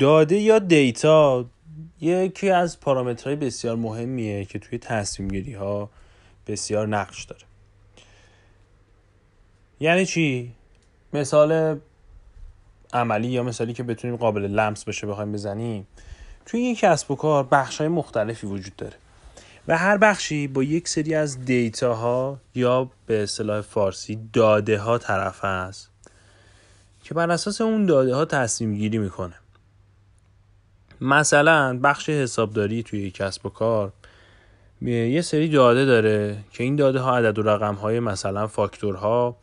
داده یا دیتا؟ یکی از پارامترهای بسیار مهمیه که توی تصمیم گیری ها بسیار نقش داره. یعنی چی؟ مثال عملی یا مثالی که بتونیم قابل لمس بشه بخوایم بزنیم. توی یک کسب و کار بخش های مختلفی وجود داره. و هر بخشی با یک سری از دیتا ها یا به اصطلاح فارسی داده ها طرف هست که بر اساس اون داده ها تصمیم گیری می‌کنه. مثلا بخش حسابداری توی کسب و کار یه سری داده داره که این داده ها عدد و رقم های مثلا فاکتورها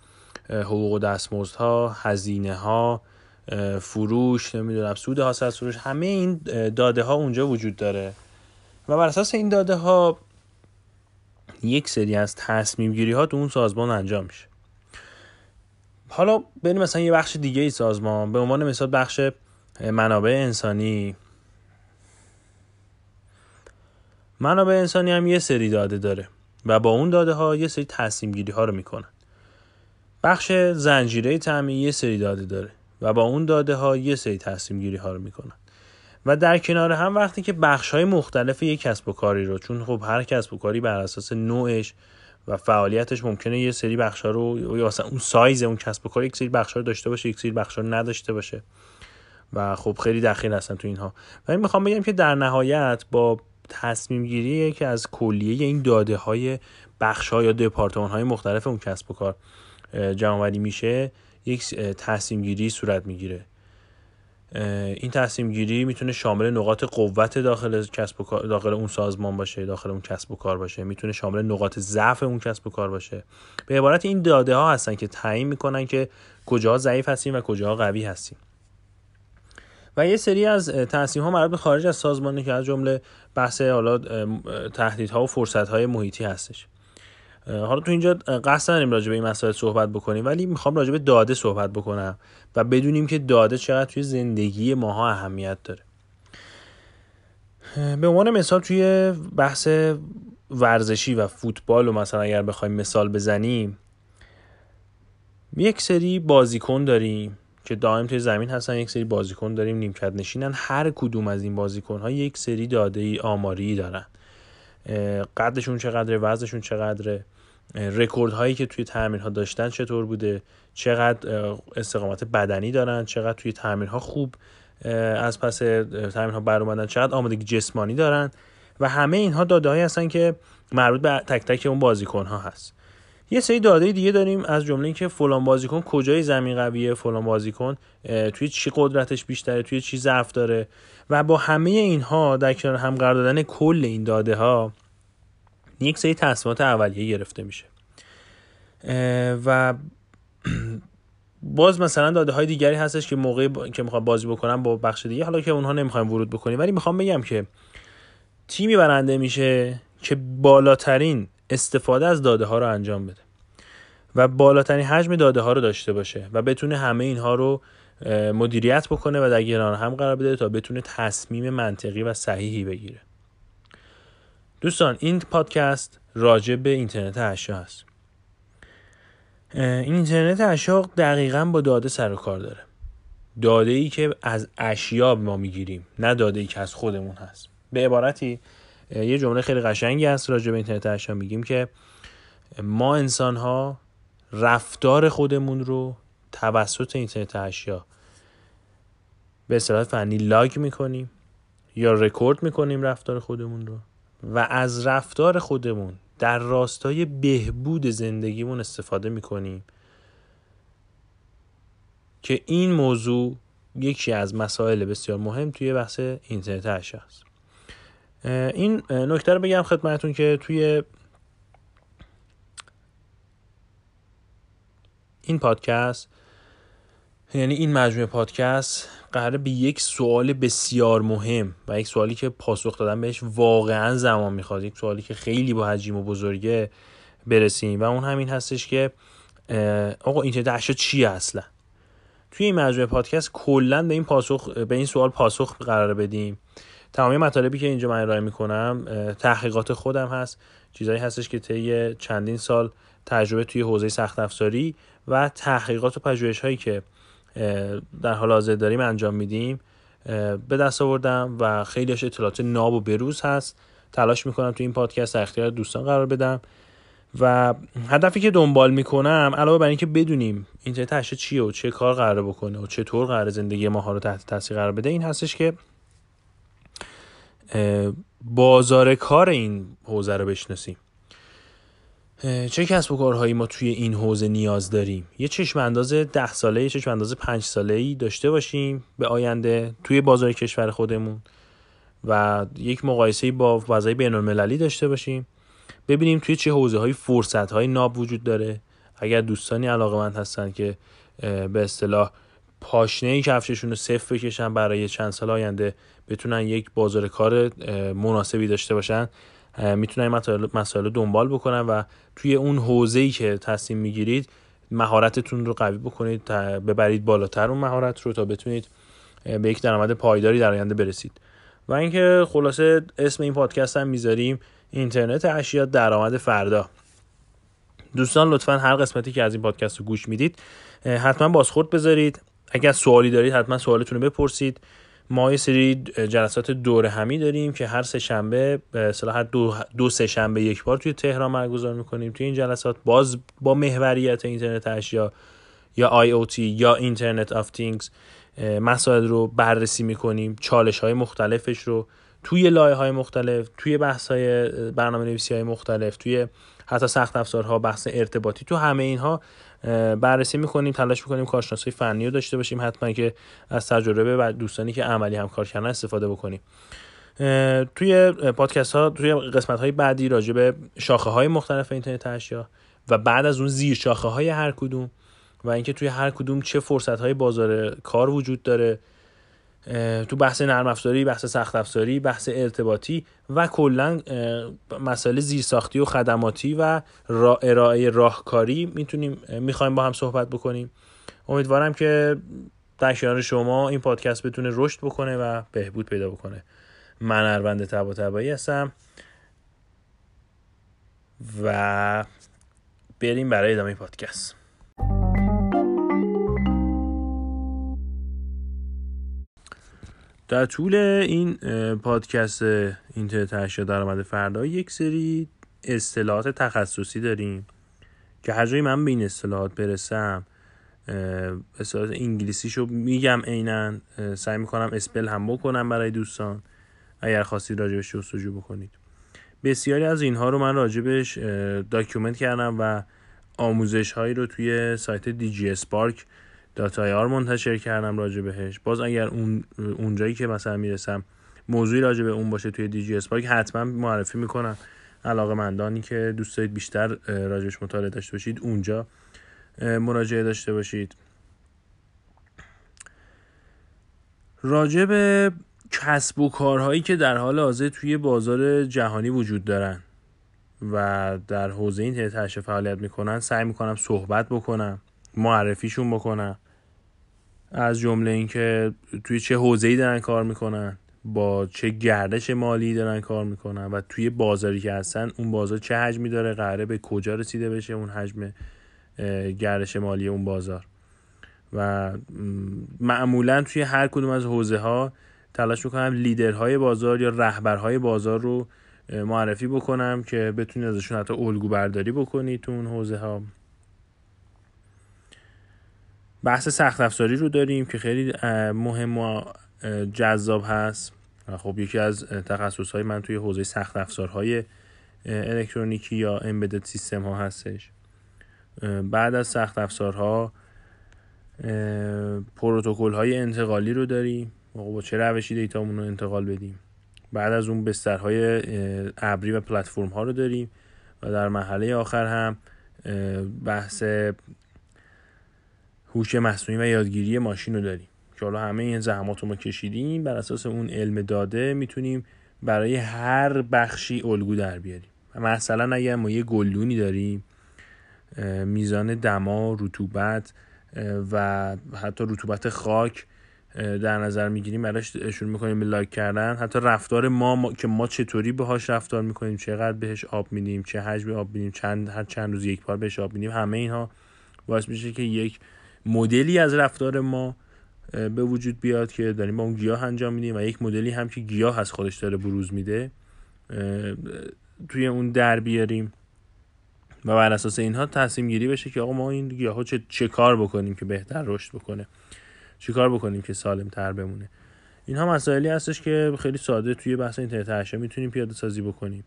حقوق و دستمزدها هزینه ها فروش نمی‌دونم سود حاصل فروش همه این داده ها اونجا وجود داره. و بر اساس این داده ها یک سری از تصمیم گیری ها تو اون سازمان انجام میشه. حالا بریم مثلا یه بخش دیگه ای سازمان به عنوان مثال بخش منابع انسانی. منابع انسانی هم یه سری داده داره و با اون داده ها یه سری تصمیم گیری ها رو می‌کنن. بخش زنجیره تامین یه سری داده داره و با اون داده ها یه سری تصمیم گیری ها رو می‌کنن. و در کنار هم وقتی که بخش های مختلف یک کسب و کاری رو چون خب هر کسب و کاری بر اساس نوعش و فعالیتش ممکنه یه سری بخش ها رو یا اون سایز اون کسب و کار یک سری بخش ها رو داشته باشه یک سری بخش ها رو نداشته باشه. و خب خیلی دخیل هستن تو اینها. ولی می‌خوام بگم که در نهایت با تصمیم گیری که از کلیه این داده های بخش ها یا دپارتمان های مختلف اون کسب و کار جمع میشه یک تصمیم گیری صورت می‌گیره. این تصمیم گیری می‌تونه شامل نقاط قوت داخل کسب و کار داخل اون سازمان باشه داخل اون کسب و کار باشه. می‌تونه شامل نقاط ضعف اون کسب و کار باشه. به عبارت این داده ها هستن که تعیین می‌کنن که کجا ضعیف هستیم و کجا قوی هستیم. و یه سری از تصمیم ها مربوط به خارج از سازمانی که از جمله بحث حالا تهدیدها و فرصت های محیطی هستش. حالا تو اینجا قصد نداریم راجع به این مسائل صحبت بکنیم ولی می‌خوام راجع به داده صحبت بکنم و بدونیم که داده چقدر توی زندگی ماها اهمیت داره. به عنوان مثال توی بحث ورزشی و فوتبال و مثلا اگر بخوایم مثال بزنیم یک سری بازیکن داریم. که دائم توی زمین هستن یک سری بازیکن داریم نیمکت نشینن. هر کدوم از این بازیکن ها یک سری داده ای آماری دارن. قدشون چقدره وزنشون چقدره رکورد هایی که توی تمرین ها داشتن چطور بوده چقدر استقامت بدنی دارن چقدر توی تمرین ها خوب از پس تمرین ها بر اومدن چقدر آمادگی جسمانی دارن. و همه اینها داده هایی هستن که مربوط به تک تک اون بازیکن ها هست. یه سری داده دیگه داریم از جمله اینکه فلان بازیکن کجای زمین قویه فلان بازیکن توی چی قدرتش بیشتره توی چی ضعف داره. و با همه اینها در کنار هم قرار دادن کل این داده ها یک سری تصمیمات اولیه گرفته میشه. و باز مثلا داده های دیگری هستش که موقعی که می‌خوام بازی بکنم با بخش دیگه حالا که اونها نمی‌خوایم ورود بکنیم. ولی می‌خوام بگم که تیمی برنده میشه که بالاترین استفاده از داده ها رو انجام بده. و بالاترین حجم داده ها رو داشته باشه و بتونه همه اینها رو مدیریت بکنه و در گران هم قرار بده تا بتونه تصمیم منطقی و صحیحی بگیره. دوستان این پادکست راجع به اینترنت اشیا هست این اینترنت اشیا دقیقا با داده سر و کار داره. داده ای که از اشیا ما می‌گیریم نه داده ای که از خودمون هست. به عبارتی یه جمله خیلی قشنگی هست راجع به اینترنت اشیا میگیم که ما انسان ها رفتار خودمون رو توسط اینترنت اشیا به اصطلاح فنی لاگ می‌کنیم یا رکورد می‌کنیم رفتار خودمون رو و از رفتار خودمون در راستای بهبود زندگیمون استفاده می‌کنیم که این موضوع یکی از مسائل بسیار مهم توی بحث اینترنت اشیا است این نکته رو بگم خدمتون که توی این پادکست یعنی این مجموعه پادکست قراره به یک سوال بسیار مهم و یک سوالی که پاسخ دادن بهش واقعا زمان می‌خواد یک سوالی که خیلی با حجم و بزرگه برسیم و اون همین هستش که آقا اینترنت اشیا چیه اصلا؟ توی این مجموعه پادکست کلا به این پاسخ به این سوال پاسخ قرار بدیم. تمامی مطالبی که اینجا من ارائه می‌کنم تحقیقات خودم هست چیزایی هستش که طی چندین سال تجربه توی حوزه سخت افزاری و تحقیقات و پژوهش هایی که در حال حاضر داریم انجام میدیم. به دست آوردم و خیلیش اطلاعات ناب و بروز هست. تلاش می‌کنم تو این پادکست در اختیار دوستان قرار بدم. و هدفی که دنبال می‌کنم علاوه بر اینکه بدونیم اینترنت چیه و چه کار قرار بکنه و چطور قرار زندگی ما ها رو تحت تاثیر قرار بده این هستش که بازار کار این حوزه رو بشناسیم. چه کسب و کارهایی ما توی این حوزه نیاز داریم؟ یه چشم انداز ده ساله یه چشم انداز پنج ساله ای داشته باشیم به آینده توی بازار کشور خودمون و یک مقایسه با فضای بین المللی داشته باشیم. ببینیم توی چه حوزه های فرصت های ناب وجود داره. اگر دوستانی علاقه هستن که به اصطلاح پاشنه کفششون رو صفر بکشن برای چند سال آینده بتونن یک بازار کار مناسبی داشته باشن می‌تونن مسائل دنبال بکنن و توی اون حوزه ای که تصمیم می‌گیرید مهارتتون رو قوی بکنید ببرید بالاتر اون مهارت رو تا بتونید به یک درآمد پایداری در آینده برسید. و اینکه خلاصه اسم این پادکست هم می‌ذاریم اینترنت اشیا درآمد فردا. دوستان لطفا هر قسمتی که از این پادکست رو گوش می‌دید حتما بازخورد بذارید. اگر سوالی دارید حتما سوالتون رو بپرسید. ما یه سری جلسات دور همی داریم که هر سه شنبه به دو, دو سه شنبه یک بار توی تهران برگزار می‌کنیم. توی این جلسات باز با محوریت اینترنت اشیا یا IoT یا Internet of Things مسائل رو بررسی می‌کنیم. چالش های مختلفش رو توی لایه های مختلف توی بحث های برنامه نویسی های مختلف توی حتی سخت افزارها بحث ارتباطی تو همه اینها بررسی می‌کنیم تلاش می‌کنیم کارشناسی فنی رو داشته باشیم حتما که از تجربه و دوستانی که عملی هم کار کردن استفاده بکنیم. توی پادکست ها توی قسمت های بعدی راجع به شاخه های مختلف اینترنت اشیا و بعد از اون زیر شاخه های هر کدوم و اینکه توی هر کدوم چه فرصت های بازار کار وجود داره تو بحث نرم افزاری بحث سخت افزاری بحث ارتباطی و کلا مسائل زیرساختی و خدماتی و را ارائه راهکاری می‌تونیم می‌خوایم با هم صحبت بکنیم. امیدوارم که در کنار شما این پادکست بتونه رشد بکنه و بهبود پیدا بکنه. من اروند تبا تبایی هستم و بریم برای ادامه پادکست. در طول این پادکست اینترنت اشیا درآمد فردا یک سری اصطلاحات تخصصی داریم که هر جایی من به این اصطلاحات برسم اصطلاحات انگلیسیشو میگم عینا سعی می‌کنم spell هم بکنم برای دوستان اگر خواستید راجبش جستجو بکنید. بسیاری از اینها رو من راجبش document کردم و آموزش هایی رو توی سایت Digispark dot ir منتشر کردم راجع بهش. باز اگر اون اونجایی که مثلا می‌رسم موضوعی راجع به اون باشه توی دی جی اسپارک حتما معرفی می‌کنم. علاقه مندانی که دوست دارید بیشتر راجعش مطالعه داشته باشید اونجا مراجعه داشته باشید. راجع به کسب و کارهایی که در حال حاضر توی بازار جهانی وجود دارن و در حوزه این تشه فعالیت می‌کنن سعی می‌کنم صحبت بکنم معرفیشون بکنم. از جمله اینکه توی چه حوزه‌ای دارن کار می‌کنن با چه گردش مالی دارن کار می‌کنن و توی بازاری که هستن اون بازار چه حجمی داره قراره به کجا رسیده بشه اون حجم گردش مالی اون بازار. و معمولا توی هر کدوم از حوزه ها تلاش می‌کنم لیدرهای بازار یا رهبرهای بازار رو معرفی بکنم که بتونید ازشون حتی الگو برداری بکنید تو اون حوزه ها بحث سخت افزاری رو داریم که خیلی مهم و جذاب هست. خب یکی از تخصص های من توی حوزه سخت افزارهای الکترونیکی یا امبدد سیستم ها هستش بعد از سخت افزارها پروتکل های انتقالی رو داریم. با چه روشی دیتامون رو انتقال بدیم؟ بعد از اون بسترهای ابری و پلتفرم ها رو داریم. و در مرحله آخر هم بحث هوش مصنوعی و یادگیری ماشین رو داریم. که حالا همه این زحمات رو ما کشیدیم بر اساس اون علم داده می‌تونیم برای هر بخشی الگو در بیاریم. مثلا اگر ما یه گلدونی داریم میزان دما رطوبت و حتی رطوبت خاک در نظر می‌گیریم براش شروع می‌کنیم به لایک کردن. حتی رفتار ما, ما, که ما چطوری باهاش رفتار می‌کنیم چقدر بهش آب میدیم چه حجم آب میدیم چند هر چند روز یک بار بهش آب میدیم همه اینها باعث میشه که یک مدلی از رفتار ما به وجود بیاد که داریم با اون گیاه انجام میدیم و یک مدلی هم که گیاه از خودش داره بروز میده توی اون در بیاریم و بر اساس اینها تصمیم گیری بشه که آقا ما این گیاه چه, چه کار بکنیم که بهتر رشد بکنه؟ چه کار بکنیم که سالم تر بمونه؟ اینها مسائلی هستش که خیلی ساده توی بحث اینترنت اشیا می‌تونیم پیاده سازی بکنیم.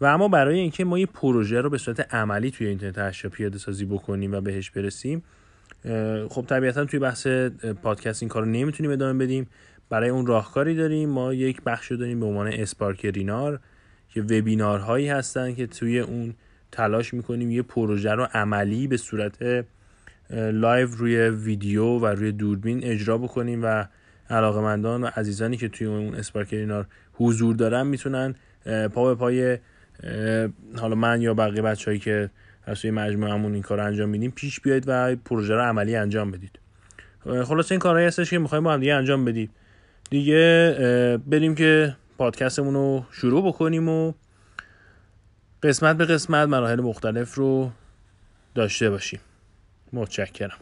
و اما برای اینکه ما یه پروژه رو به صورت عملی توی اینترنت اشیا پیاده سازی بکنیم و بهش برسیم خب طبیعتا توی بحث پادکست این کار نمی‌تونیم ادامه بدیم. برای اون راهکاری داریم. ما یک بخش رو داریم به عنوان اسپارک رینار که وبینارهایی هستن که توی اون تلاش می‌کنیم یه پروژه رو عملی به صورت live روی ویدیو و روی دوربین اجرا بکنیم و علاقمندان و عزیزانی که توی اون اسپارک رینار حضور دارن می‌تونن پا به پای حالا من یا بقیه بچههایی که از توی مجموعمون این کار انجام میدیم پیش بیاید و پروژه رو عملی انجام بدید. خلاص این کارهایی هستش که می‌خوایم با هم دیگه انجام بدیم. دیگه بریم که پادکستمون رو شروع بکنیم و قسمت به قسمت مراحل مختلف رو داشته باشیم. متشکرم.